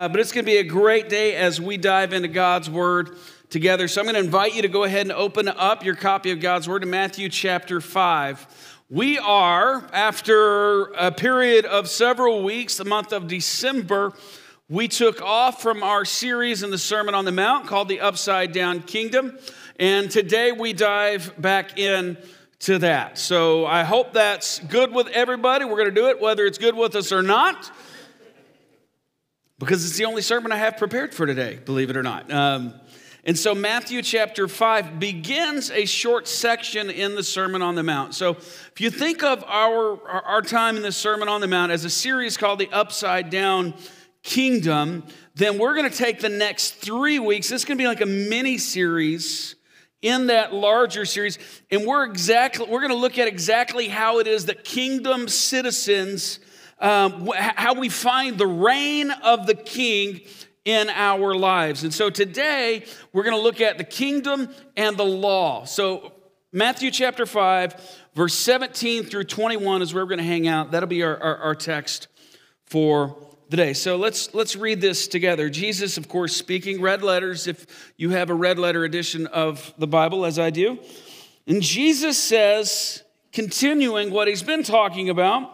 Uh, but it's going to be a great day as we dive into God's Word together. So I'm going to invite you to go ahead and open up your copy of God's Word in Matthew chapter 5. We are, after a period of several weeks, the month of December, we took off from our series in the Sermon on the Mount called The Upside Down Kingdom. And today we dive back in to that. So I hope that's good with everybody. We're going to do it whether it's good with us or not because it's the only sermon I have prepared for today, believe it or not. Um, and so Matthew chapter 5 begins a short section in the Sermon on the Mount. So if you think of our, our time in the Sermon on the Mount as a series called the Upside Down Kingdom, then we're going to take the next three weeks. This is going to be like a mini series in that larger series. And we're exactly, we're going to look at exactly how it is that kingdom citizens um, how we find the reign of the king in our lives. And so today we're going to look at the kingdom and the law. So, Matthew chapter 5, verse 17 through 21 is where we're going to hang out. That'll be our, our, our text for the day. So let's let's read this together. Jesus, of course, speaking red letters. If you have a red letter edition of the Bible, as I do, and Jesus says, continuing what he's been talking about,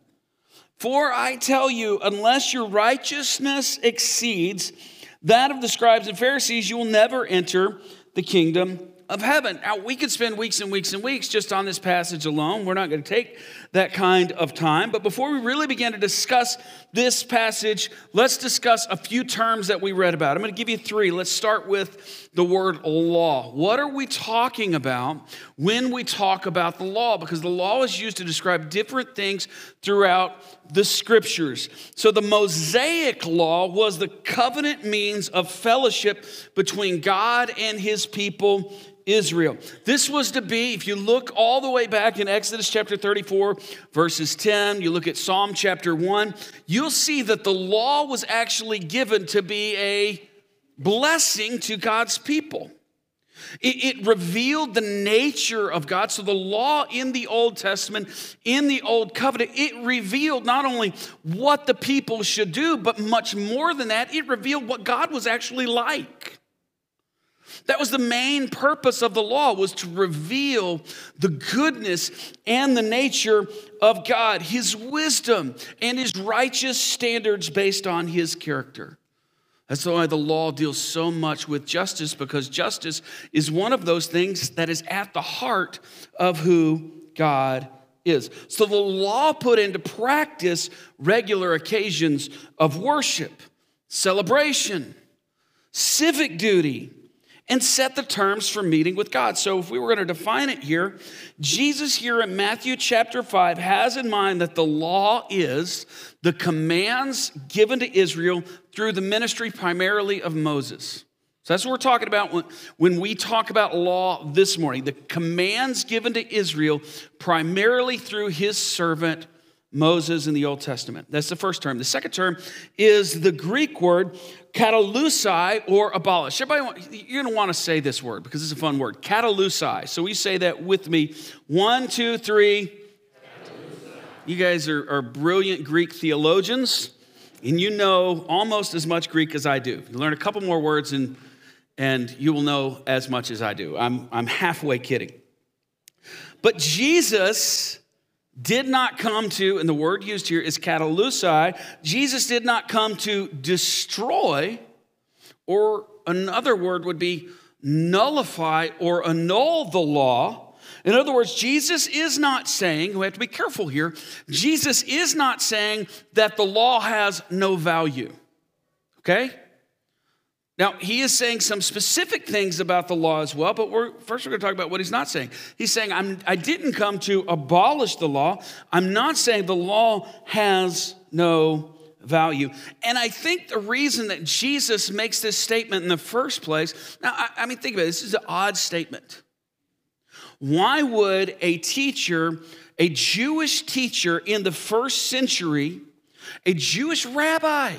For I tell you, unless your righteousness exceeds that of the scribes and Pharisees, you will never enter the kingdom of heaven. Now, we could spend weeks and weeks and weeks just on this passage alone. We're not going to take that kind of time. But before we really begin to discuss this passage, let's discuss a few terms that we read about. I'm going to give you three. Let's start with the word law. What are we talking about when we talk about the law? Because the law is used to describe different things throughout the scriptures. So the Mosaic law was the covenant means of fellowship between God and his people Israel. This was to be, if you look all the way back in Exodus chapter 34, verses 10, you look at Psalm chapter 1, you'll see that the law was actually given to be a blessing to God's people. It, it, revealed the nature of God. So, the law in the Old Testament, in the Old Covenant, it revealed not only what the people should do, but much more than that, it revealed what God was actually like. That was the main purpose of the law was to reveal the goodness and the nature of God, his wisdom and his righteous standards based on his character. That's why the law deals so much with justice because justice is one of those things that is at the heart of who God is. So the law put into practice regular occasions of worship, celebration, civic duty, and set the terms for meeting with God. So, if we were going to define it here, Jesus here in Matthew chapter 5 has in mind that the law is the commands given to Israel through the ministry primarily of Moses. So that's what we're talking about when, we talk about law this morning. The commands given to Israel primarily through his servant Moses in the Old Testament. That's the first term. The second term is the Greek word katalusai or abolish. Everybody, you're going to want to say this word because it's a fun word. Katalusai. So we say that with me. One, two, three. You guys are, are brilliant Greek theologians, and you know almost as much Greek as I do. You learn a couple more words, and, and you will know as much as I do. I'm, I'm halfway kidding. But Jesus did not come to, and the word used here is katalusai, Jesus did not come to destroy, or another word would be nullify or annul the law. In other words, Jesus is not saying, we have to be careful here, Jesus is not saying that the law has no value. Okay? Now, he is saying some specific things about the law as well, but we're, first we're going to talk about what he's not saying. He's saying, I'm, I didn't come to abolish the law. I'm not saying the law has no value. And I think the reason that Jesus makes this statement in the first place, now, I, I mean, think about it, this is an odd statement. Why would a teacher, a Jewish teacher in the first century, a Jewish rabbi,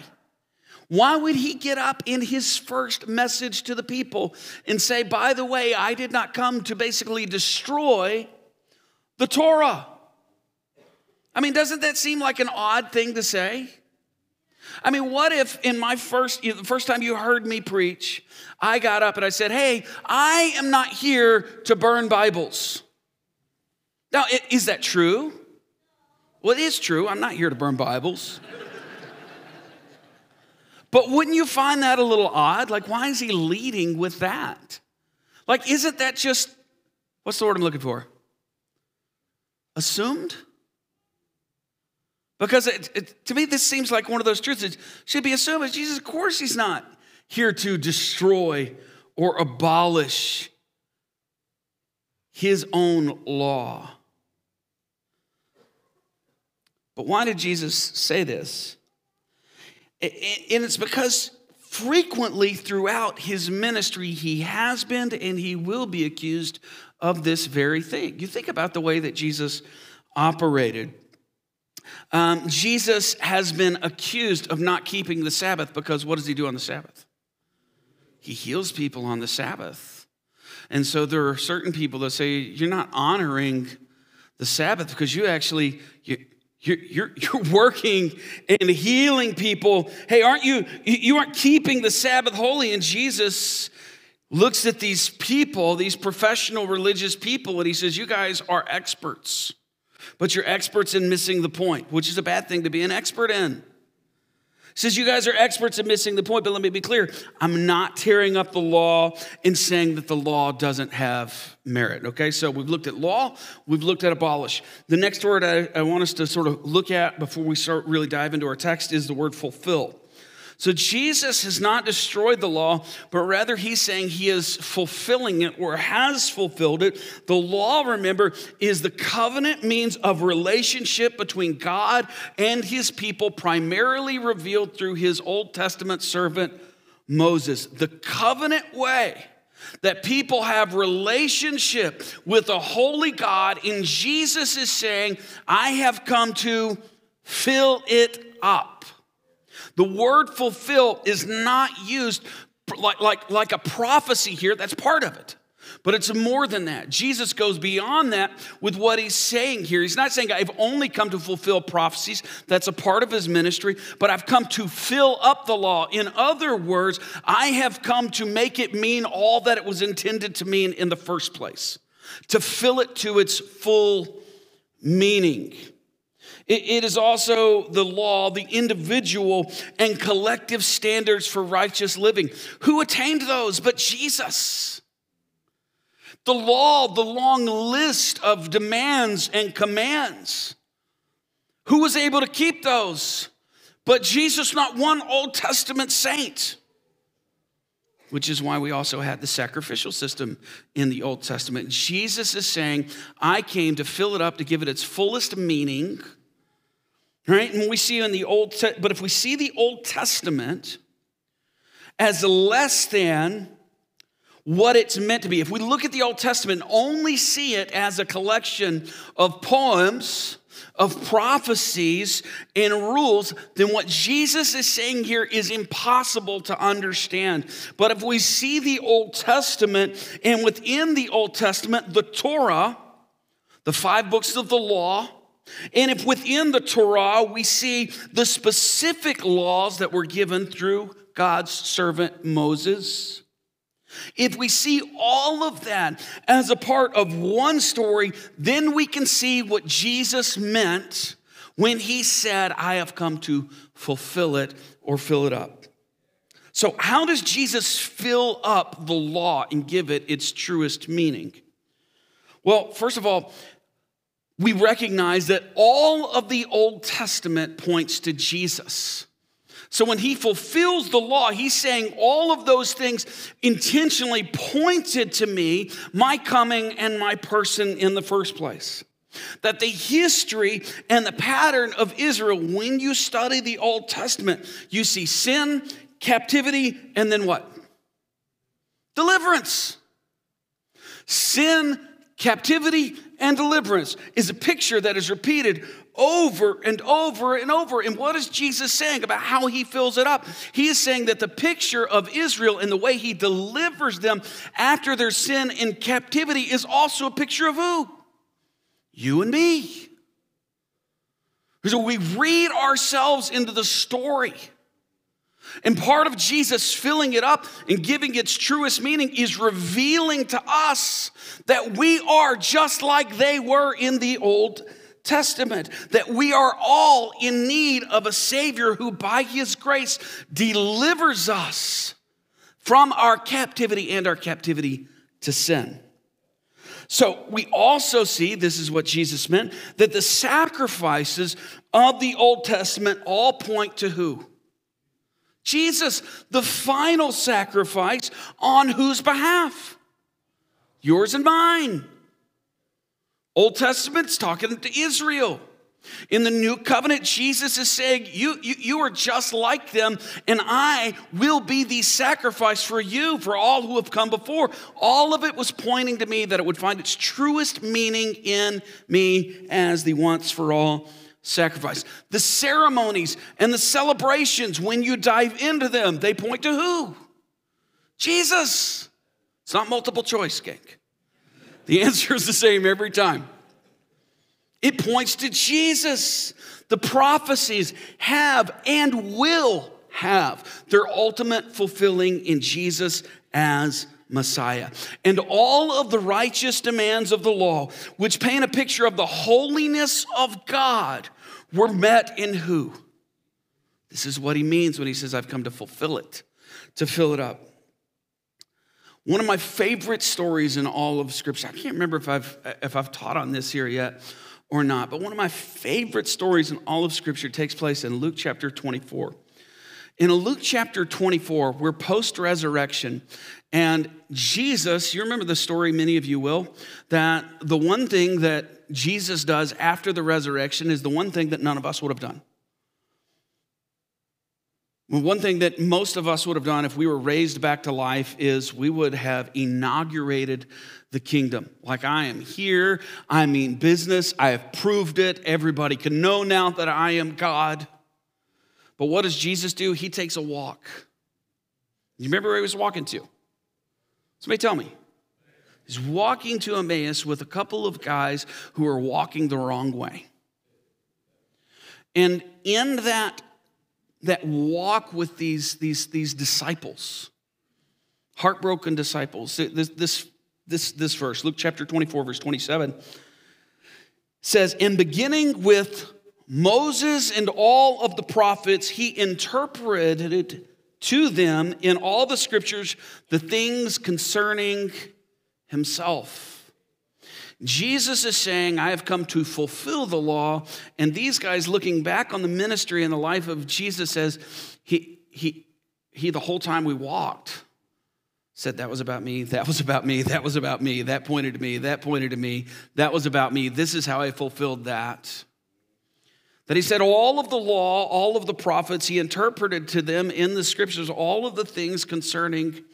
why would he get up in his first message to the people and say, by the way, I did not come to basically destroy the Torah? I mean, doesn't that seem like an odd thing to say? I mean, what if in my first, the first time you heard me preach, I got up and I said, Hey, I am not here to burn Bibles. Now, is that true? Well, it is true. I'm not here to burn Bibles. But wouldn't you find that a little odd? Like, why is he leading with that? Like, isn't that just, what's the word I'm looking for? Assumed? Because it, it, to me, this seems like one of those truths that should be assumed. As Jesus, of course, he's not here to destroy or abolish his own law. But why did Jesus say this? And it's because frequently throughout his ministry, he has been and he will be accused of this very thing. You think about the way that Jesus operated. Um, Jesus has been accused of not keeping the Sabbath because what does he do on the Sabbath? He heals people on the Sabbath. And so there are certain people that say, You're not honoring the Sabbath because you actually, you, you're, you're, you're working and healing people. Hey, aren't you, you aren't keeping the Sabbath holy. And Jesus looks at these people, these professional religious people, and he says, You guys are experts but you're experts in missing the point, which is a bad thing to be an expert in. Says you guys are experts in missing the point, but let me be clear. I'm not tearing up the law and saying that the law doesn't have merit. Okay, so we've looked at law, we've looked at abolish. The next word I, I want us to sort of look at before we start really dive into our text is the word fulfill. So Jesus has not destroyed the law, but rather he's saying he is fulfilling it or has fulfilled it. The law, remember, is the covenant means of relationship between God and his people, primarily revealed through his Old Testament servant Moses. The covenant way that people have relationship with a holy God in Jesus is saying, I have come to fill it up. The word fulfill is not used like, like, like a prophecy here, that's part of it. But it's more than that. Jesus goes beyond that with what he's saying here. He's not saying, I've only come to fulfill prophecies. That's a part of his ministry, but I've come to fill up the law. In other words, I have come to make it mean all that it was intended to mean in the first place, to fill it to its full meaning it is also the law, the individual and collective standards for righteous living. Who attained those but Jesus? The law, the long list of demands and commands. Who was able to keep those? But Jesus, not one Old Testament saint. Which is why we also had the sacrificial system in the Old Testament. Jesus is saying, I came to fill it up, to give it its fullest meaning Right? And we see in the Old but if we see the Old Testament as less than what it's meant to be, if we look at the Old Testament, only see it as a collection of poems, of prophecies and rules, then what Jesus is saying here is impossible to understand. But if we see the Old Testament, and within the Old Testament, the Torah, the five books of the law, and if within the Torah we see the specific laws that were given through God's servant Moses, if we see all of that as a part of one story, then we can see what Jesus meant when he said, I have come to fulfill it or fill it up. So, how does Jesus fill up the law and give it its truest meaning? Well, first of all, we recognize that all of the Old Testament points to Jesus. So when he fulfills the law, he's saying all of those things intentionally pointed to me, my coming and my person in the first place. That the history and the pattern of Israel, when you study the Old Testament, you see sin, captivity, and then what? Deliverance. Sin, captivity, and deliverance is a picture that is repeated over and over and over. And what is Jesus saying about how he fills it up? He is saying that the picture of Israel and the way he delivers them after their sin in captivity is also a picture of who? You and me. So we read ourselves into the story. And part of Jesus filling it up and giving its truest meaning is revealing to us that we are just like they were in the Old Testament, that we are all in need of a Savior who, by His grace, delivers us from our captivity and our captivity to sin. So we also see, this is what Jesus meant, that the sacrifices of the Old Testament all point to who? Jesus, the final sacrifice on whose behalf? Yours and mine. Old Testament's talking to Israel. In the new covenant, Jesus is saying, you, you, you are just like them, and I will be the sacrifice for you, for all who have come before. All of it was pointing to me that it would find its truest meaning in me as the once for all sacrifice. The ceremonies and the celebrations, when you dive into them, they point to who? Jesus. It's not multiple choice, gang. The answer is the same every time. It points to Jesus. The prophecies have and will have their ultimate fulfilling in Jesus as Messiah. And all of the righteous demands of the law, which paint a picture of the holiness of God, were met in who? This is what he means when he says, I've come to fulfill it, to fill it up. One of my favorite stories in all of Scripture, I can't remember if I've, if I've taught on this here yet or not, but one of my favorite stories in all of Scripture takes place in Luke chapter 24. In Luke chapter 24, we're post resurrection, and Jesus, you remember the story, many of you will, that the one thing that Jesus does after the resurrection is the one thing that none of us would have done. One thing that most of us would have done if we were raised back to life is we would have inaugurated the kingdom. Like I am here, I mean business, I have proved it. Everybody can know now that I am God. But what does Jesus do? He takes a walk. You remember where he was walking to? Somebody tell me. He's walking to Emmaus with a couple of guys who are walking the wrong way. And in that, that walk with these, these, these disciples, heartbroken disciples, this, this, this, this verse, Luke chapter 24, verse 27, says, In beginning with Moses and all of the prophets, he interpreted to them in all the scriptures the things concerning himself. Jesus is saying, I have come to fulfill the law. And these guys, looking back on the ministry and the life of Jesus, says, He, he, he the whole time we walked, said, That was about me, that was about me, that was about me, that pointed to me, that pointed to me, that was about me. This is how I fulfilled that. That he said, all of the law, all of the prophets, he interpreted to them in the scriptures all of the things concerning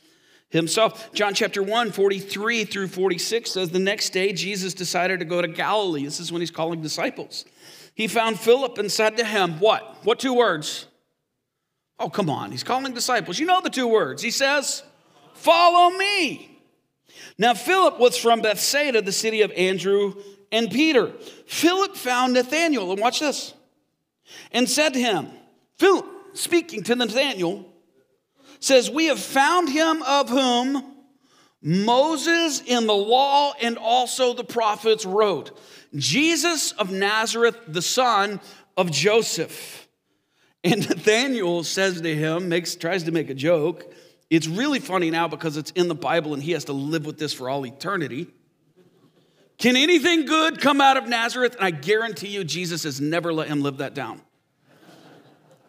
himself. John chapter 1, 43 through 46 says, The next day Jesus decided to go to Galilee. This is when he's calling disciples. He found Philip and said to him, What? What two words? Oh, come on. He's calling disciples. You know the two words. He says, Follow me. Now, Philip was from Bethsaida, the city of Andrew and Peter. Philip found Nathanael, and watch this and said to him, Philip, speaking to Nathanael, says, We have found him of whom Moses in the law and also the prophets wrote, Jesus of Nazareth, the son of Joseph. And Nathanael says to him, makes, tries to make a joke. It's really funny now because it's in the Bible and he has to live with this for all eternity. Can anything good come out of Nazareth? And I guarantee you, Jesus has never let him live that down.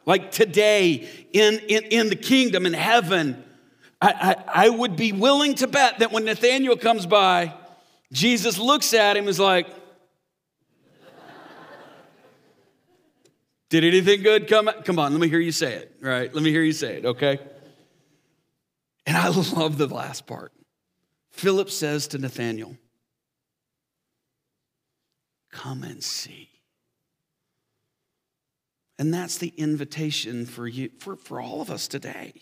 like today in, in, in the kingdom, in heaven, I, I, I would be willing to bet that when Nathaniel comes by, Jesus looks at him and is like, Did anything good come? Come on, let me hear you say it, right? Let me hear you say it, okay? And I love the last part. Philip says to Nathaniel, Come and see. And that's the invitation for you, for, for all of us today.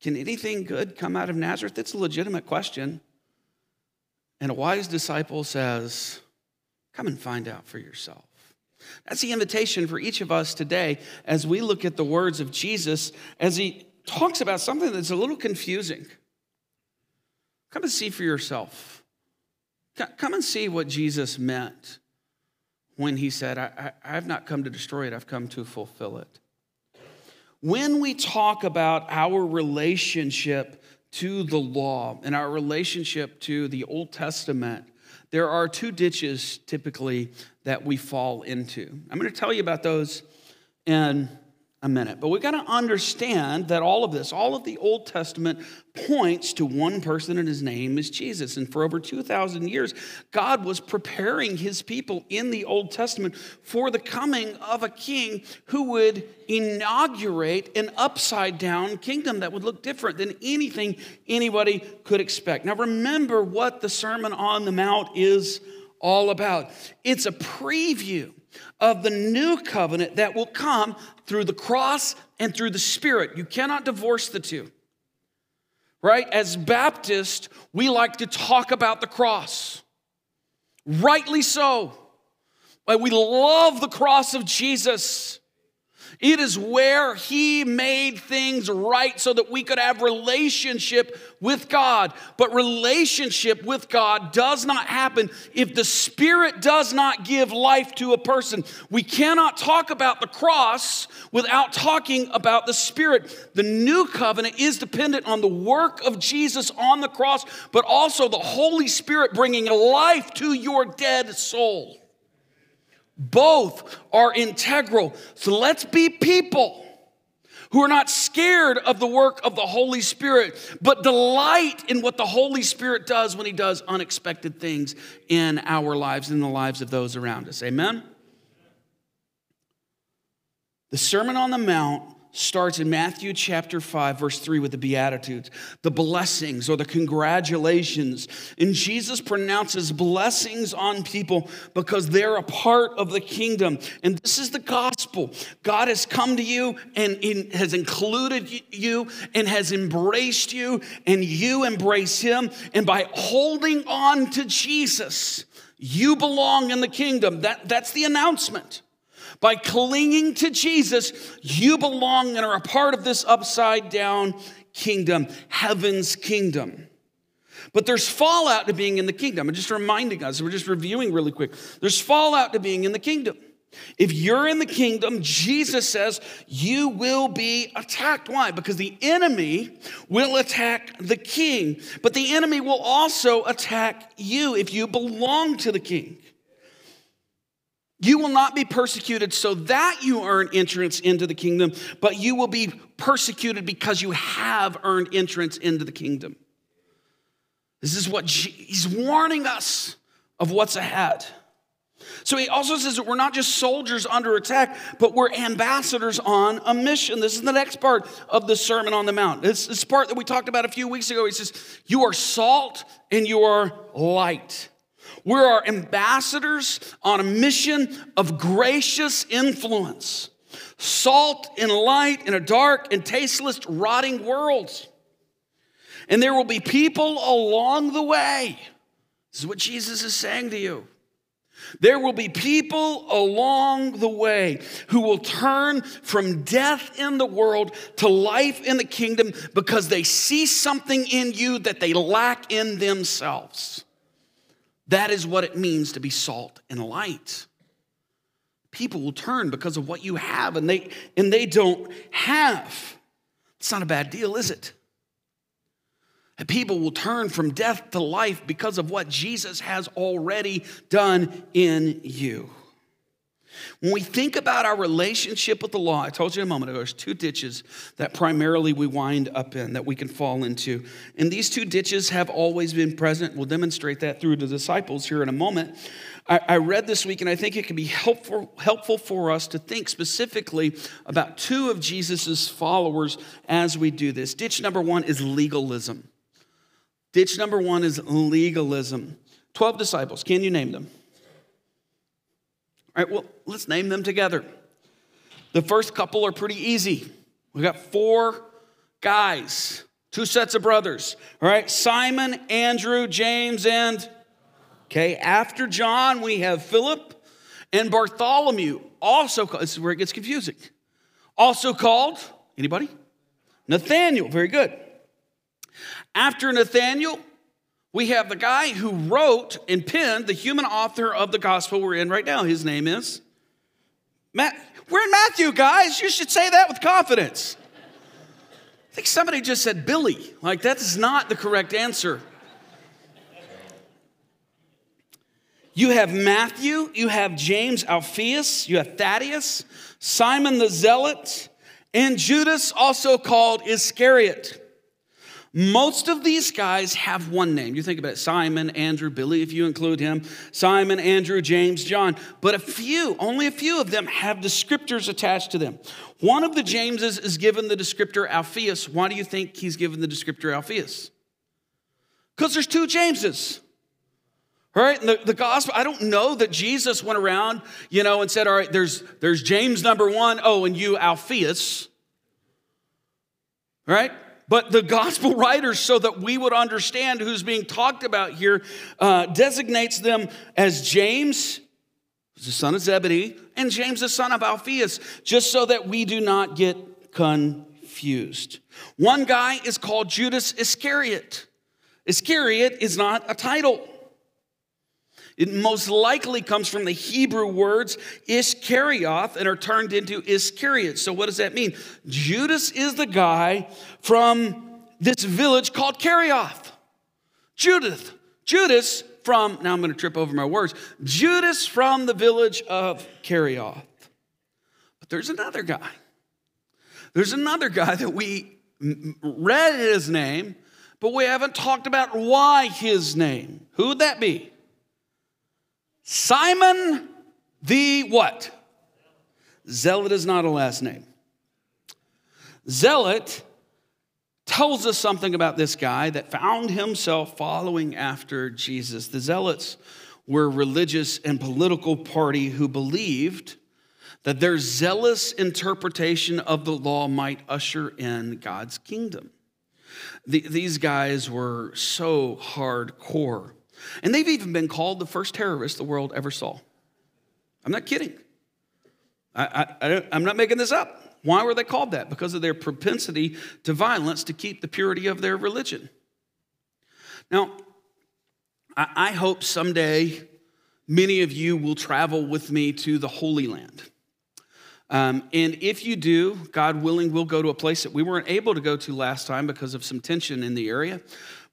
Can anything good come out of Nazareth? That's a legitimate question. And a wise disciple says, Come and find out for yourself. That's the invitation for each of us today as we look at the words of Jesus as he talks about something that's a little confusing. Come and see for yourself. Come and see what Jesus meant when he said, I, I, have not come to destroy it, I've come to fulfill it. When we talk about our relationship to the law and our relationship to the Old Testament, there are two ditches typically that we fall into. I'm going to tell you about those in a minute. But we've got to understand that all of this, all of the Old Testament points to one person, and his name is Jesus. And for over 2,000 years, God was preparing his people in the Old Testament for the coming of a king who would inaugurate an upside down kingdom that would look different than anything anybody could expect. Now, remember what the Sermon on the Mount is all about it's a preview of the new covenant that will come through the cross and through the Spirit. You cannot divorce the two. Right? As Baptists, we like to talk about the cross. Rightly so. But we love the cross of Jesus. It is where he made things right so that we could have relationship with God. But relationship with God does not happen if the Spirit does not give life to a person. We cannot talk about the cross without talking about the Spirit. The new covenant is dependent on the work of Jesus on the cross, but also the Holy Spirit bringing life to your dead soul. Both are integral. So let's be people who are not scared of the work of the Holy Spirit, but delight in what the Holy Spirit does when He does unexpected things in our lives, in the lives of those around us. Amen? The Sermon on the Mount starts in Matthew chapter 5, verse 3, with the Beatitudes, the blessings or the congratulations. And Jesus pronounces blessings on people because they're a part of the kingdom. And this is the gospel. God has come to you and has included you and has embraced you, and you embrace him. And by holding on to Jesus, you belong in the kingdom. That, that's the announcement. By clinging to Jesus, you belong and are a part of this upside down kingdom, heaven's kingdom. But there's fallout to being in the kingdom. I'm just reminding us, we're just reviewing really quick. There's fallout to being in the kingdom. If you're in the kingdom, Jesus says you will be attacked. Why? Because the enemy will attack the king, but the enemy will also attack you if you belong to the king. You will not be persecuted so that you earn entrance into the kingdom, but you will be persecuted because you have earned entrance into the kingdom. This is what he's warning us of what's ahead. So he also says that we're not just soldiers under attack, but we're ambassadors on a mission. This is the next part of the Sermon on the Mount. This, this part that we talked about a few weeks ago. He says, You are salt and you are light. We're our ambassadors on a mission of gracious influence, salt and light in a dark and tasteless, rotting world. And there will be people along the way. This is what Jesus is saying to you. There will be people along the way who will turn from death in the world to life in the kingdom because they see something in you that they lack in themselves. That is what it means to be salt and light. People will turn because of what you have and they and they don't have. It's not a bad deal, is it? And people will turn from death to life because of what Jesus has already done in you. When we think about our relationship with the law, I told you a moment ago, there's two ditches that primarily we wind up in, that we can fall into. And these two ditches have always been present. We'll demonstrate that through the disciples here in a moment. I, I read this week, and I think it can be helpful, helpful for us to think specifically about two of Jesus' followers as we do this. Ditch number one is legalism. Ditch number one is legalism. 12 disciples, can you name them? All right, well, let's name them together. The first couple are pretty easy. We got four guys, two sets of brothers. All right, Simon, Andrew, James, and okay. After John, we have Philip and Bartholomew. Also, this is where it gets confusing. Also called anybody? Nathaniel. Very good. After Nathaniel, we have the guy who wrote and penned the human author of the gospel we're in right now. His name is Matt. We're in Matthew, guys. You should say that with confidence. I think somebody just said Billy. Like, that is not the correct answer. You have Matthew, you have James Alphaeus, you have Thaddeus, Simon the Zealot, and Judas, also called Iscariot. Most of these guys have one name. You think about it Simon, Andrew, Billy, if you include him, Simon, Andrew, James, John. But a few, only a few of them have descriptors attached to them. One of the Jameses is given the descriptor Alphaeus. Why do you think he's given the descriptor Alphaeus? Because there's two Jameses. All right, the, the gospel, I don't know that Jesus went around, you know, and said, all right, there's, there's James number one, oh, and you Alphaeus. All right? But the gospel writers, so that we would understand who's being talked about here, uh, designates them as James, the son of Zebedee, and James, the son of Alphaeus, just so that we do not get confused. One guy is called Judas Iscariot. Iscariot is not a title. It most likely comes from the Hebrew words Iskarioth and are turned into Iscariot. So, what does that mean? Judas is the guy from this village called Kerioth. Judith, Judas from, now I'm going to trip over my words, Judas from the village of Kerioth. But there's another guy. There's another guy that we read his name, but we haven't talked about why his name. Who would that be? Simon the what? Zealot is not a last name. Zealot tells us something about this guy that found himself following after Jesus. The Zealots were religious and political party who believed that their zealous interpretation of the law might usher in God's kingdom. The, these guys were so hardcore. And they've even been called the first terrorists the world ever saw. I'm not kidding. I, I, I'm not making this up. Why were they called that? Because of their propensity to violence to keep the purity of their religion. Now, I, I hope someday many of you will travel with me to the Holy Land. Um, and if you do, God willing, we'll go to a place that we weren't able to go to last time because of some tension in the area.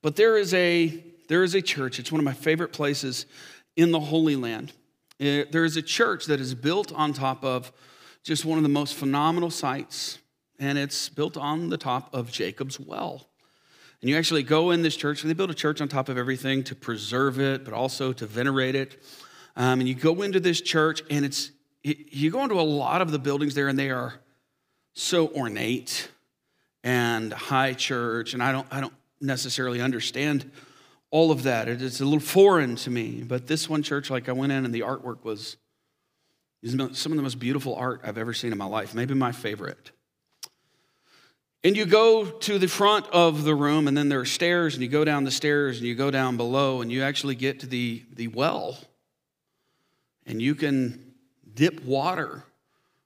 But there is a there is a church, it's one of my favorite places in the Holy Land. Eh, there is a church that is built on top of just one of the most phenomenal sites, and it's built on the top of Jacob's Well. And you actually go in this church, they build a church on top of everything to preserve it, but also to venerate it. Um, and you go into this church, and it's you go into a lot of the buildings there, and they are so ornate and high church. And I don't, I don't necessarily understand all of that. It's a little foreign to me. But this one church, like I went in and the artwork was some of the most beautiful art I've ever seen in my life, maybe my favorite. And you go to the front of the room, and then there are stairs, and you go down the stairs, and you go down below, and you actually get to the, the well. And you can dip water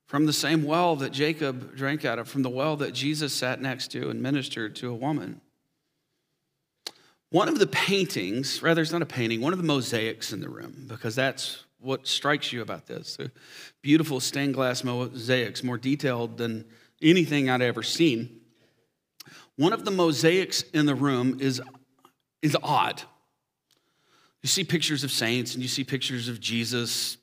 from the same well that Jacob drank out of, from the well that Jesus sat next to and ministered to a woman. One of the paintings, rather, it's not a painting, one of the mosaics in the room, because that's what strikes you about this. Beautiful stained glass mosaics, more detailed than anything I'd ever seen. One of the mosaics in the room is, is odd. You see pictures of saints and you see pictures of Jesus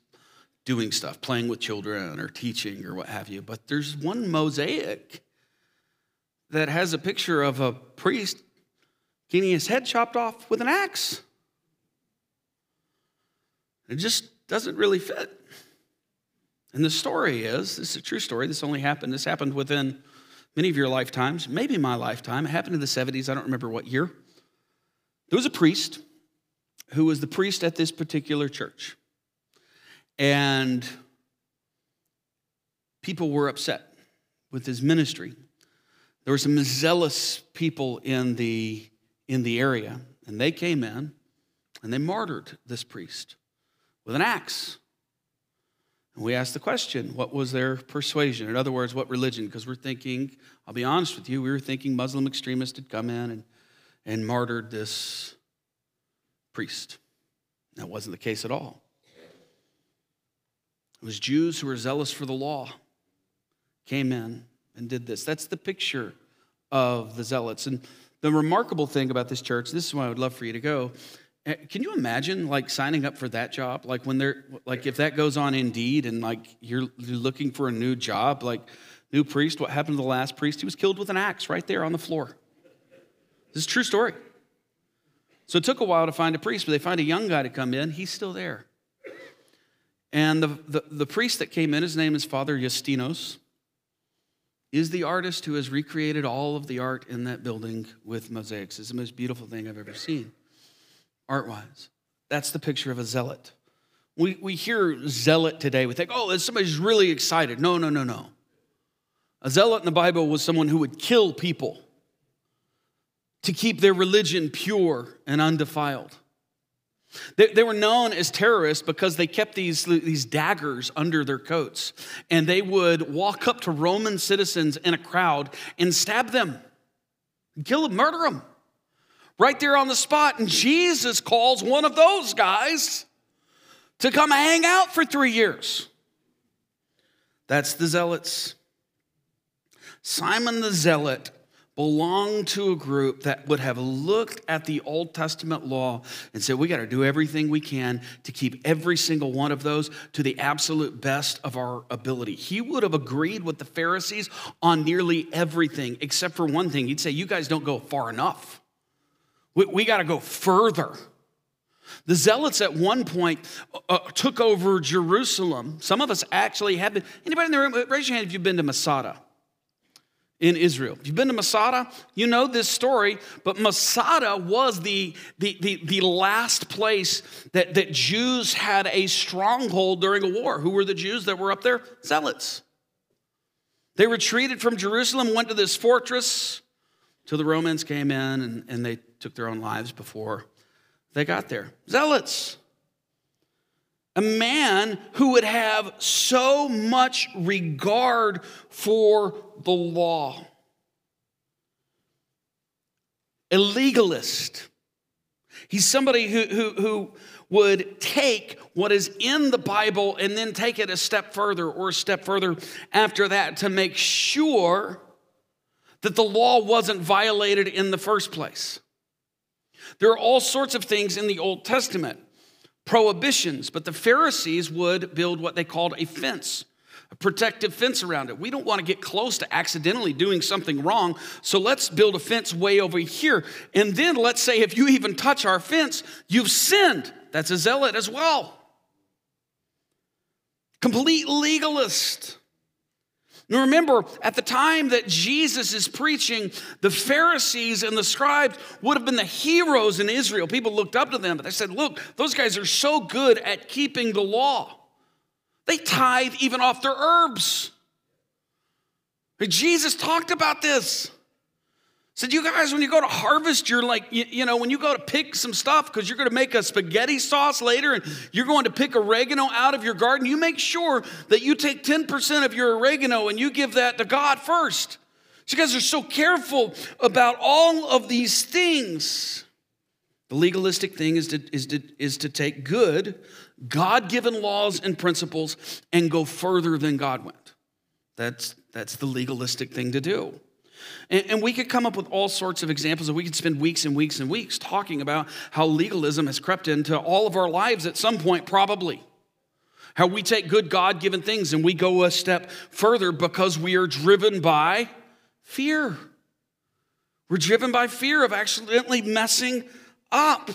doing stuff, playing with children or teaching or what have you. But there's one mosaic that has a picture of a priest getting his head chopped off with an axe. It just doesn't really fit. And the story is this is a true story. This only happened, this happened within many of your lifetimes, maybe my lifetime. It happened in the 70s. I don't remember what year. There was a priest who was the priest at this particular church. And people were upset with his ministry. There were some zealous people in the, in the area, and they came in and they martyred this priest with an axe. And we asked the question what was their persuasion? In other words, what religion? Because we're thinking, I'll be honest with you, we were thinking Muslim extremists had come in and, and martyred this priest. That wasn't the case at all. It was Jews who were zealous for the law, came in and did this. That's the picture of the zealots. And the remarkable thing about this church, this is why I would love for you to go. Eh, can you imagine like signing up for that job? Like when they're like if that goes on Indeed and like you're, looking for a new job, like new priest, what happened to the last priest? He was killed with an axe right there on the floor. This is true story. So it took a while to find a priest, but they find a young guy to come in. He's still there. And the, the, the priest that came in, his name is Father Justinos, is the artist who has recreated all of the art in that building with mosaics. It's the most beautiful thing I've ever seen, art wise. That's the picture of a zealot. We, we hear zealot today, we think, oh, somebody's really excited. No, no, no, no. A zealot in the Bible was someone who would kill people to keep their religion pure and undefiled. They, they, were known as terrorists because they kept these, these daggers under their coats. And they would walk up to Roman citizens in a crowd and stab them, kill them, murder them, right there on the spot. And Jesus calls one of those guys to come hang out for three years. That's the zealots. Simon the Zealot belonged to a group that would have looked at the Old Testament law and said, we got to do everything we can to keep every single one of those to the absolute best of our ability. He would have agreed with the Pharisees on nearly everything, except for one thing. He'd say, You guys don't go far enough. We, we got to go further. The Zealots at one point uh, uh, took over Jerusalem. Some of us actually have been. Anybody in the room, raise your hand if you've been to Masada in Israel. You've been to Masada, you know this story, but Masada was the, the, the, the, last place that, that Jews had a stronghold during a war. Who were the Jews that were up there? Zealots. They retreated from Jerusalem, went to this fortress till the Romans came in and, and they took their own lives before they got there. Zealots a man who would have so much regard for the law. A legalist. He's somebody who, who, who would take what is in the Bible and then take it a step further or a step further after that to make sure that the law wasn't violated in the first place. There are all sorts of things in the Old Testament prohibitions, but the Pharisees would build what they called a fence, a protective fence around it. We don't want to get close to accidentally doing something wrong, so let's build a fence way over here. And then let's say if you even touch our fence, you've sinned. That's a zealot as well. Complete legalist. Now remember, at the time that Jesus is preaching, the Pharisees and the scribes would have been the heroes in Israel. People looked up to them, but they said, Look, those guys are so good at keeping the law. They tithe even off their herbs. Jesus talked about this. Said, you guys, when you go to harvest, you're like, you, you know, when you go to pick some stuff because you're going to make a spaghetti sauce later and you're going to pick oregano out of your garden, you make sure that you take 10% of your oregano and you give that to God first. So you guys are so careful about all of these things. The legalistic thing is to, is to, is to take good, God given laws and principles and go further than God went. That's, that's the legalistic thing to do. And, and, we could come up with all sorts of examples, and we could spend weeks and weeks and weeks talking about how legalism has crept into all of our lives at some point, probably. How we take good God given things and we go a step further because we are driven by fear. We're driven by fear of accidentally messing up.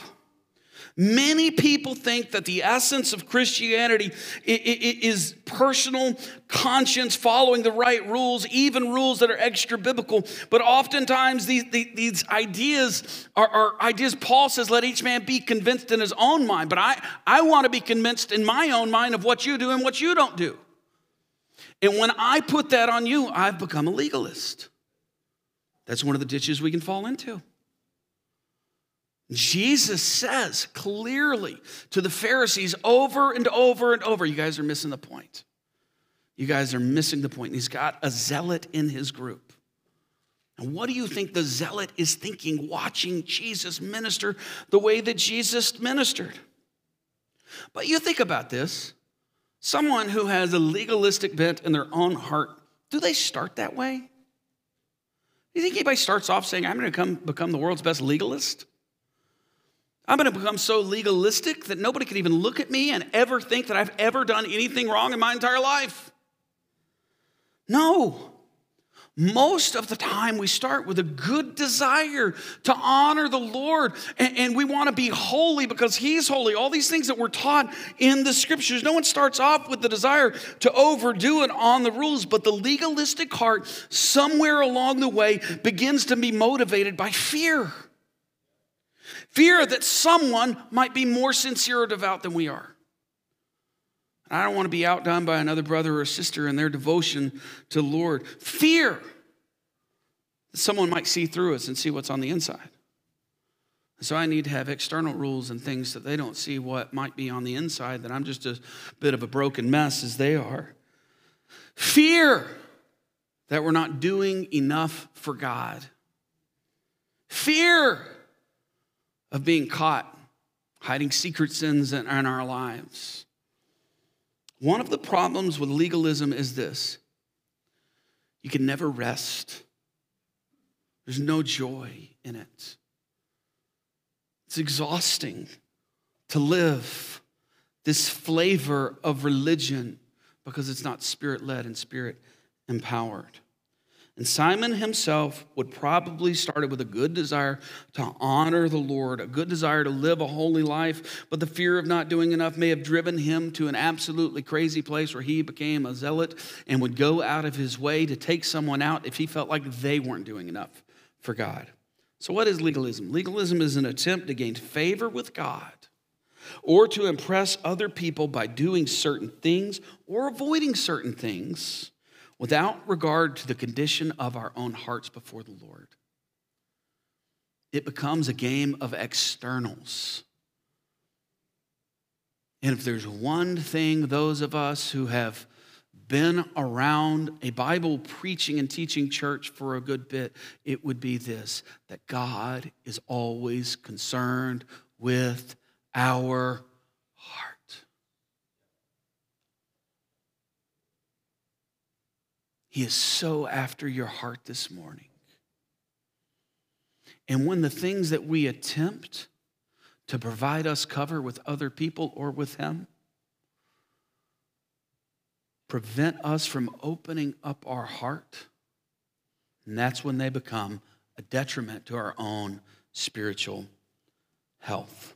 Many people think that the essence of Christianity is personal conscience, following the right rules, even rules that are extra biblical. But oftentimes, these, these ideas are, are ideas Paul says, let each man be convinced in his own mind. But I, I want to be convinced in my own mind of what you do and what you don't do. And when I put that on you, I've become a legalist. That's one of the ditches we can fall into. Jesus says clearly to the Pharisees over and over and over, you guys are missing the point. You guys are missing the point. He's got a zealot in his group. And what do you think the zealot is thinking watching Jesus minister the way that Jesus ministered? But you think about this someone who has a legalistic bent in their own heart, do they start that way? Do you think anybody starts off saying, I'm going to come, become the world's best legalist? I'm going to become so legalistic that nobody can even look at me and ever think that I've ever done anything wrong in my entire life. No. Most of the time, we start with a good desire to honor the Lord and, and, we want to be holy because He's holy. All these things that we're taught in the scriptures. No one starts off with the desire to overdo it on the rules, but the legalistic heart, somewhere along the way, begins to be motivated by fear. Fear that someone might be more sincere or devout than we are. I don't want to be outdone by another brother or sister in their devotion to the Lord. Fear that someone might see through us and see what's on the inside. So I need to have external rules and things that they don't see what might be on the inside, that I'm just a bit of a broken mess as they are. Fear that we're not doing enough for God. Fear of being caught hiding secret sins in, our lives. One of the problems with legalism is this you can never rest, there's no joy in it. It's exhausting to live this flavor of religion because it's not spirit led and spirit empowered. And Simon himself would probably started with a good desire to honor the Lord, a good desire to live a holy life, but the fear of not doing enough may have driven him to an absolutely crazy place where he became a zealot and would go out of his way to take someone out if he felt like they weren't doing enough for God. So, what is legalism? Legalism is an attempt to gain favor with God or to impress other people by doing certain things or avoiding certain things without regard to the condition of our own hearts before the Lord. It becomes a game of externals. And if there's one thing those of us who have been around a Bible preaching and teaching church for a good bit, it would be this that God is always concerned with our He is so after your heart this morning. And when the things that we attempt to provide us cover with other people or with Him prevent us from opening up our heart, and that's when they become a detriment to our own spiritual health.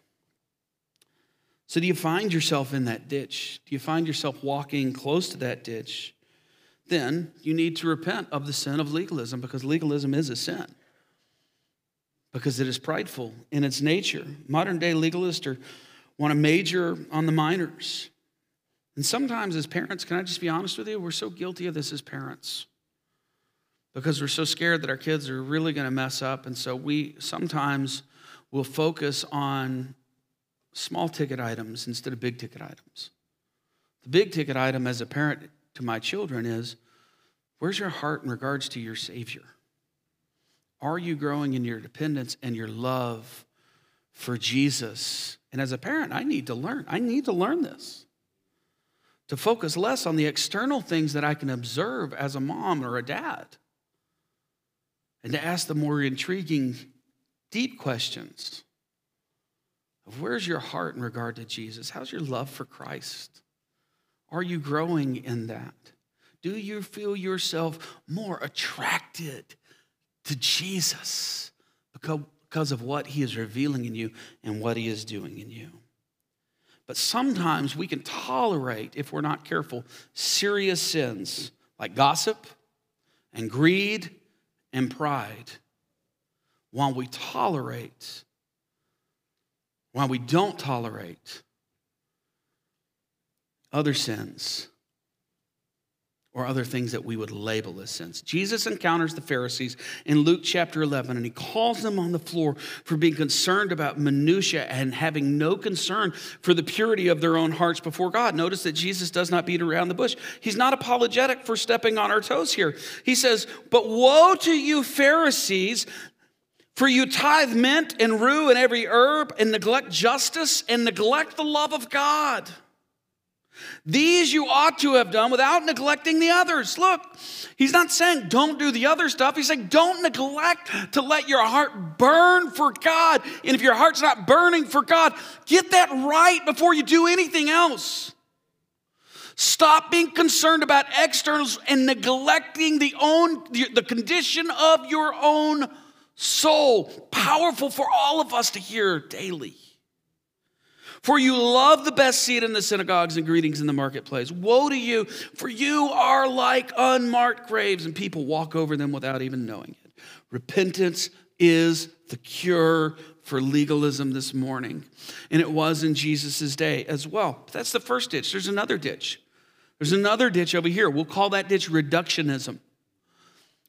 So, do you find yourself in that ditch? Do you find yourself walking close to that ditch? Then you need to repent of the sin of legalism because legalism is a sin. Because it is prideful in its nature. Modern day legalists are, want to major on the minors. And sometimes, as parents, can I just be honest with you? We're so guilty of this as parents because we're so scared that our kids are really going to mess up. And so we sometimes will focus on small ticket items instead of big ticket items. The big ticket item as a parent to my children is where's your heart in regards to your Savior? Are you growing in your dependence and your love for Jesus? And as a parent, I need to learn. I need to learn this. To focus less on the external things that I can observe as a mom or a dad, and to ask the more intriguing, deep questions of where's your heart in regard to Jesus? How's your love for Christ? Are you growing in that? Do you feel yourself more attracted to Jesus because of what he is revealing in you and what he is doing in you? But sometimes we can tolerate, if we're not careful, serious sins like gossip and greed and pride while we tolerate, while we don't tolerate other sins or other things that we would label as sins. Jesus encounters the Pharisees in Luke chapter 11 and he calls them on the floor for being concerned about minutia and having no concern for the purity of their own hearts before God. Notice that Jesus does not beat around the bush. He's not apologetic for stepping on our toes here. He says, "But woe to you Pharisees, for you tithe mint and rue and every herb and neglect justice and neglect the love of God." These you ought to have done without neglecting the others. Look, he's not saying don't do the other stuff. He's saying don't neglect to let your heart burn for God. And if your heart's not burning for God, get that right before you do anything else. Stop being concerned about externals and neglecting the own the condition of your own soul. Powerful for all of us to hear daily. For you love the best seat in the synagogues and greetings in the marketplace. Woe to you, for you are like unmarked graves, and people walk over them without even knowing it. Repentance is the cure for legalism this morning. And it was in Jesus' day as well. But that's the first ditch. There's another ditch. There's another ditch over here. We'll call that ditch reductionism.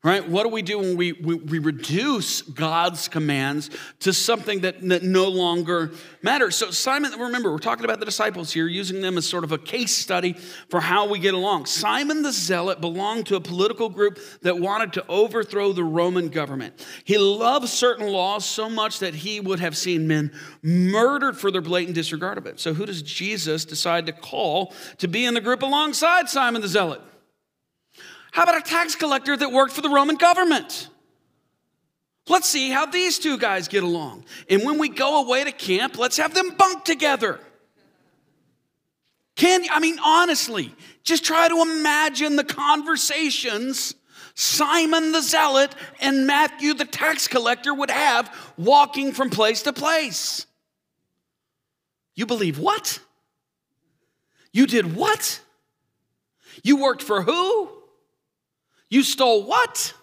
Right? What do we do when we, we, we, reduce God's commands to something that, that no longer matters? So, Simon, remember, we're talking about the disciples here, using them as sort of a case study for how we get along. Simon the Zealot belonged to a political group that wanted to overthrow the Roman government. He loved certain laws so much that he would have seen men murdered for their blatant disregard of it. So, who does Jesus decide to call to be in the group alongside Simon the Zealot? How about a tax collector that worked for the Roman government? Let's see how these two guys get along. And when we go away to camp, let's have them bunk together. Can I mean honestly, just try to imagine the conversations Simon the zealot and Matthew the tax collector would have walking from place to place. You believe what? You did what? You worked for who? You stole what?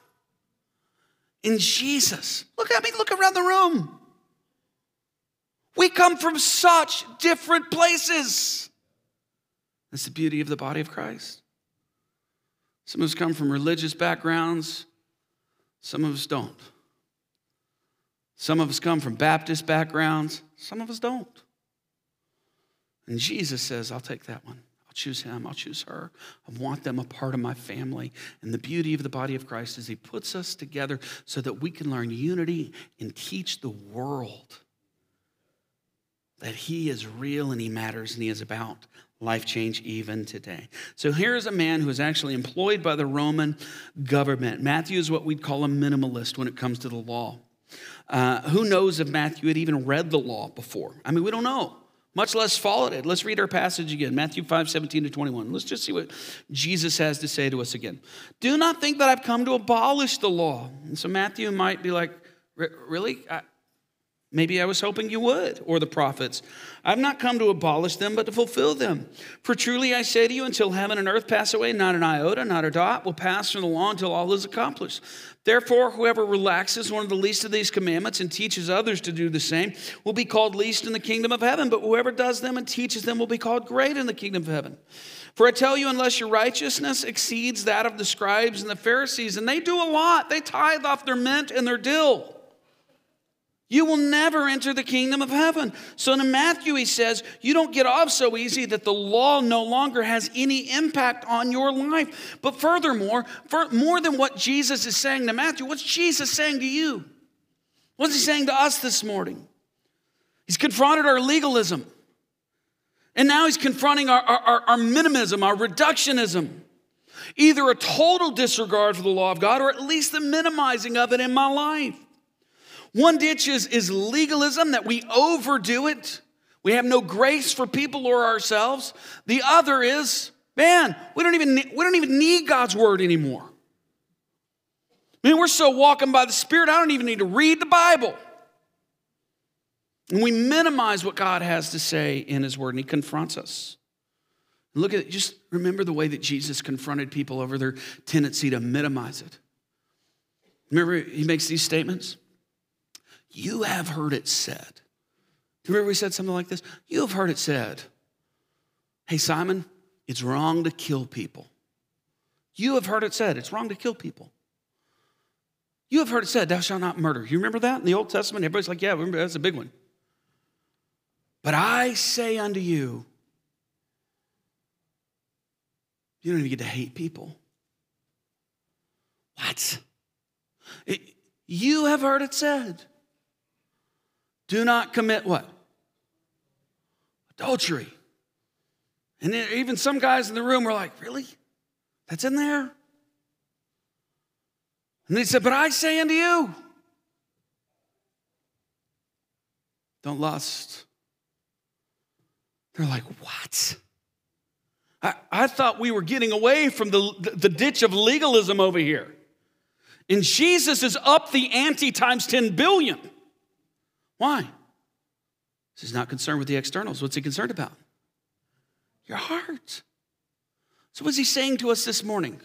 In Jesus. Look at me, look around the room. We come from such different places. That's the beauty of the body of Christ. Some of us come from religious backgrounds, some of us don't. Some of us come from Baptist backgrounds, some of us don't. And Jesus says, I'll take that one choose him, I'll choose her. I want them a part of my family. And the beauty of the body of Christ is he puts us together so that we can learn unity and teach the world that he is real and he matters and he is about life change even today. So here's a man who is actually employed by the Roman government. Matthew is what we'd call a minimalist when it comes to the law. Uh, who knows if Matthew had even read the law before? I mean, we don't know much less followed it. Let's read our passage again Matthew 5 17 to 21. Let's just see what Jesus has to say to us again. Do not think that I've come to abolish the law. And so Matthew might be like, Really? I, maybe I was hoping you would, or the prophets. I've not come to abolish them, but to fulfill them. For truly I say to you, until heaven and earth pass away, not an iota, not a dot will pass from the law until all is accomplished. Therefore, whoever relaxes one of the least of these commandments and teaches others to do the same will be called least in the kingdom of heaven, but whoever does them and teaches them will be called great in the kingdom of heaven. For I tell you, unless your righteousness exceeds that of the scribes and the Pharisees, and they do a lot, they tithe off their mint and their dill you will never enter the kingdom of heaven. So in Matthew, he says, you don't get off so easy that the law no longer has any impact on your life. But furthermore, more than what Jesus is saying to Matthew, what's Jesus saying to you? What's he saying to us this morning? He's confronted our legalism. And now he's confronting our, our, our minimism, our reductionism. Either a total disregard for the law of God or at least the minimizing of it in my life. One ditch is, is legalism, that we overdo it. We have no grace for people or ourselves. The other is Man, we don't even, we don't even need God's word anymore. I mean, we're so walking by the Spirit, I don't even need to read the Bible. And we minimize what God has to say in His Word, and He confronts us. Look at it, just remember the way that Jesus confronted people over their tendency to minimize it. Remember, He makes these statements You have heard it said. Do you remember we said something like this? You have heard it said, Hey, Simon, it's wrong to kill people. You have heard it said, it's wrong to kill people. You have heard it said, Thou shalt not murder. You remember that in the Old Testament? Everybody's like, Yeah, remember, that's a big one. But I say unto you, you don't even get to hate people. What? It, you have heard it said, do not commit what? Adultery. And even some guys in the room were like, really? That's in there? And they said, But I say unto you, don't lust. They're like, What? I, I thought we were getting away from the, the, the ditch of legalism over here. And Jesus is up the ante times 10 billion. Why? He's not concerned with the externals. What's he concerned about? Your heart. So, what's he saying to us this morning?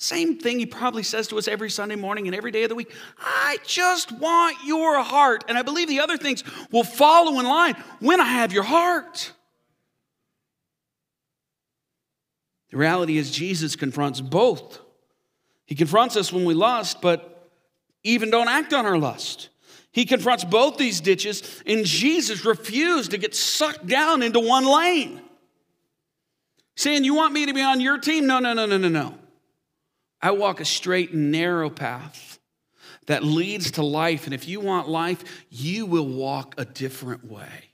Same thing he probably says to us every Sunday morning and every day of the week. I just want your heart. And I believe the other things will follow in line when I have your heart. The reality is, Jesus confronts both. He confronts us when we lust, but even don't act on our lust. He confronts both these ditches, and Jesus refused to get sucked down into one lane. Saying, You want me to be on your team? No, no, no, no, no, no. I walk a straight and narrow path that leads to life. And if you want life, you will walk a different way.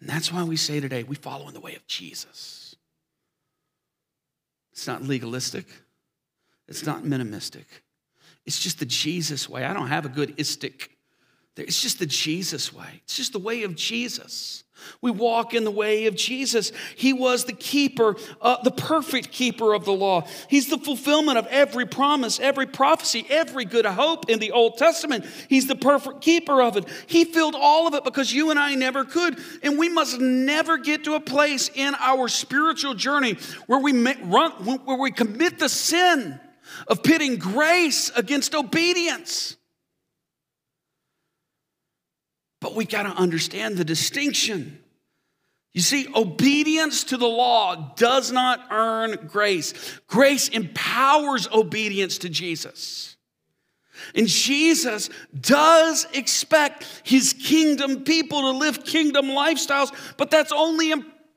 And that's why we say today we follow in the way of Jesus. It's not legalistic, it's not minimistic. It's just the Jesus way. I don't have a good istic. It's just the Jesus way. It's just the way of Jesus. We walk in the way of Jesus. He was the keeper, uh, the perfect keeper of the law. He's the fulfillment of every promise, every prophecy, every good hope in the Old Testament. He's the perfect keeper of it. He filled all of it because you and I never could. And we must never get to a place in our spiritual journey where we, run, where we commit the sin of pitting grace against obedience. But we got to understand the distinction. You see, obedience to the law does not earn grace. Grace empowers obedience to Jesus. And Jesus does expect his kingdom people to live kingdom lifestyles, but that's only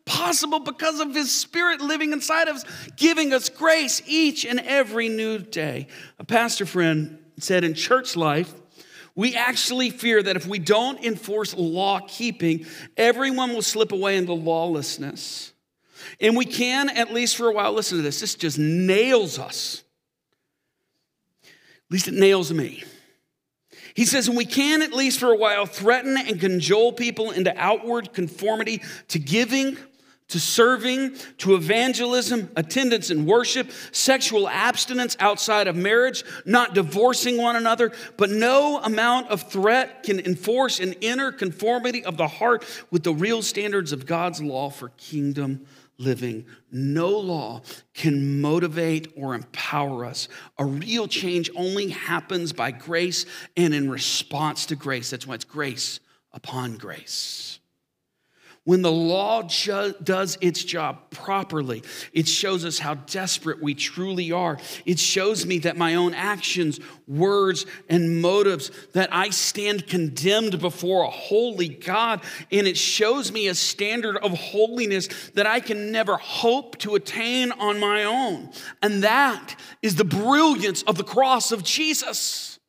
possible because of his spirit living inside of us, giving us grace each and every new day. A pastor friend said in church life, we actually fear that if we don't enforce law keeping, everyone will slip away into lawlessness. And we can, at least for a while, listen to this, this just nails us. At least it nails me. He says, and we can, at least for a while, threaten and cajole people into outward conformity to giving to serving, to evangelism, attendance in worship, sexual abstinence outside of marriage, not divorcing one another, but no amount of threat can enforce an inner conformity of the heart with the real standards of God's law for kingdom living. No law can motivate or empower us. A real change only happens by grace and in response to grace. That's why it's grace upon grace. When the law does its job properly, it shows us how desperate we truly are. It shows me that my own actions, words, and motives, that I stand condemned before a holy God. And it shows me a standard of holiness that I can never hope to attain on my own. And that is the brilliance of the cross of Jesus.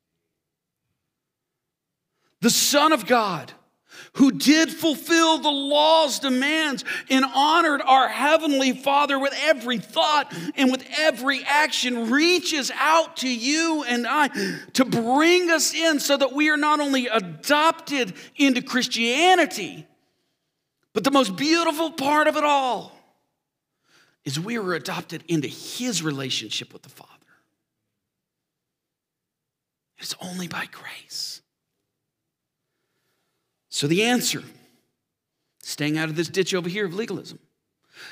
The Son of God who did fulfill the law's demands and honored our Heavenly Father with every thought and with every action, reaches out to you and I to bring us in so that we are not only adopted into Christianity, but the most beautiful part of it all is we were adopted into his relationship with the Father. It's only by grace. So the answer, staying out of this ditch over here of legalism,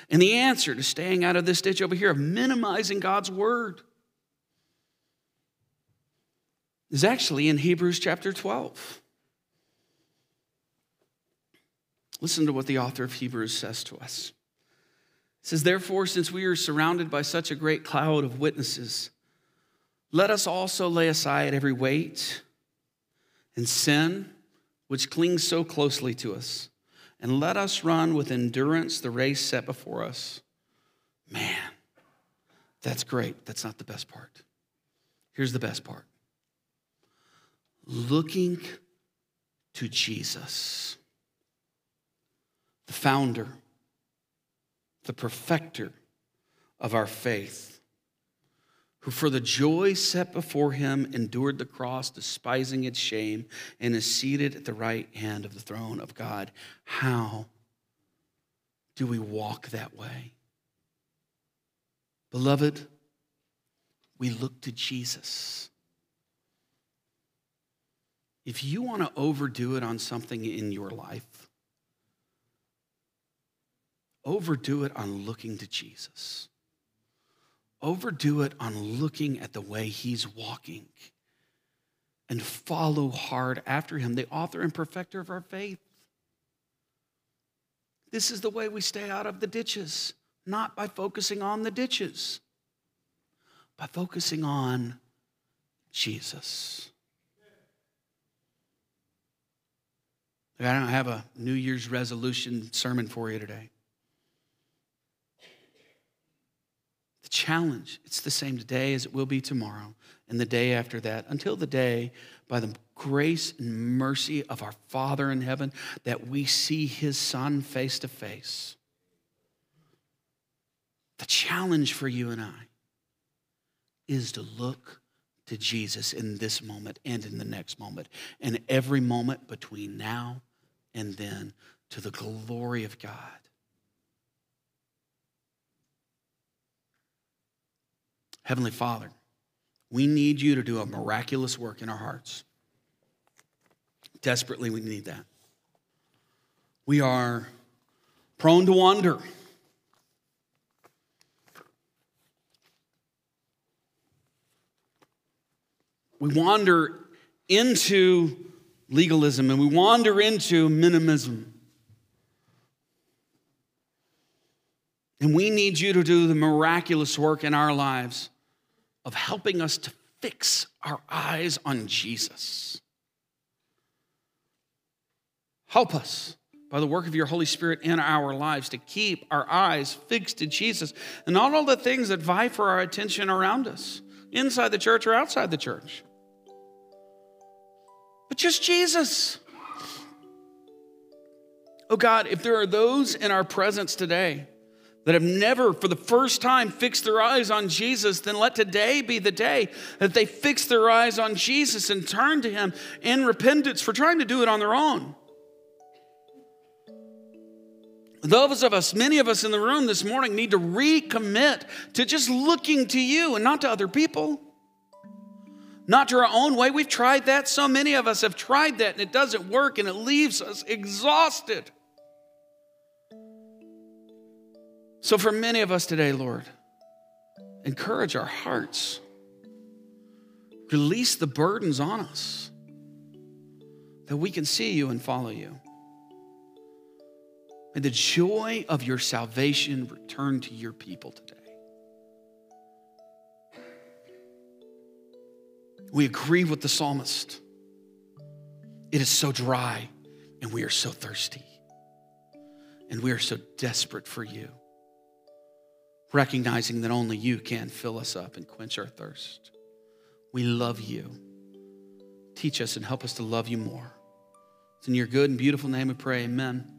and the answer to staying out of this ditch over here of minimizing God's word is actually in Hebrews chapter 12. Listen to what the author of Hebrews says to us. It says, Therefore, since we are surrounded by such a great cloud of witnesses, let us also lay aside every weight and sin which clings so closely to us, and let us run with endurance the race set before us. Man, that's great. That's not the best part. Here's the best part looking to Jesus, the founder, the perfecter of our faith, who for the joy set before him endured the cross, despising its shame, and is seated at the right hand of the throne of God. How do we walk that way? Beloved, we look to Jesus. If you want to overdo it on something in your life, overdo it on looking to Jesus. Overdo it on looking at the way he's walking and follow hard after him, the author and perfecter of our faith. This is the way we stay out of the ditches, not by focusing on the ditches, by focusing on Jesus. I don't have a New Year's resolution sermon for you today. The challenge, it's the same today as it will be tomorrow and the day after that, until the day, by the grace and mercy of our Father in heaven, that we see his Son face to face. The challenge for you and I is to look to Jesus in this moment and in the next moment, and every moment between now and then to the glory of God. Heavenly Father, we need you to do a miraculous work in our hearts. Desperately, we need that. We are prone to wander. We wander into legalism and we wander into minimism. And we need you to do the miraculous work in our lives of helping us to fix our eyes on Jesus. Help us by the work of your Holy Spirit in our lives to keep our eyes fixed to Jesus and not all the things that vie for our attention around us, inside the church or outside the church but just Jesus. Oh God, if there are those in our presence today that have never, for the first time, fixed their eyes on Jesus, then let today be the day that they fix their eyes on Jesus and turn to Him in repentance for trying to do it on their own. Those of us, many of us in the room this morning, need to recommit to just looking to you and not to other people not to our own way. We've tried that. So many of us have tried that and it doesn't work and it leaves us exhausted. So, for many of us today, Lord, encourage our hearts, release the burdens on us that we can see you and follow you. May the joy of your salvation return to your people today. We agree with the psalmist. It is so dry, and we are so thirsty, and we are so desperate for you, recognizing that only you can fill us up and quench our thirst. We love you. Teach us and help us to love you more. It's in your good and beautiful name we pray. Amen.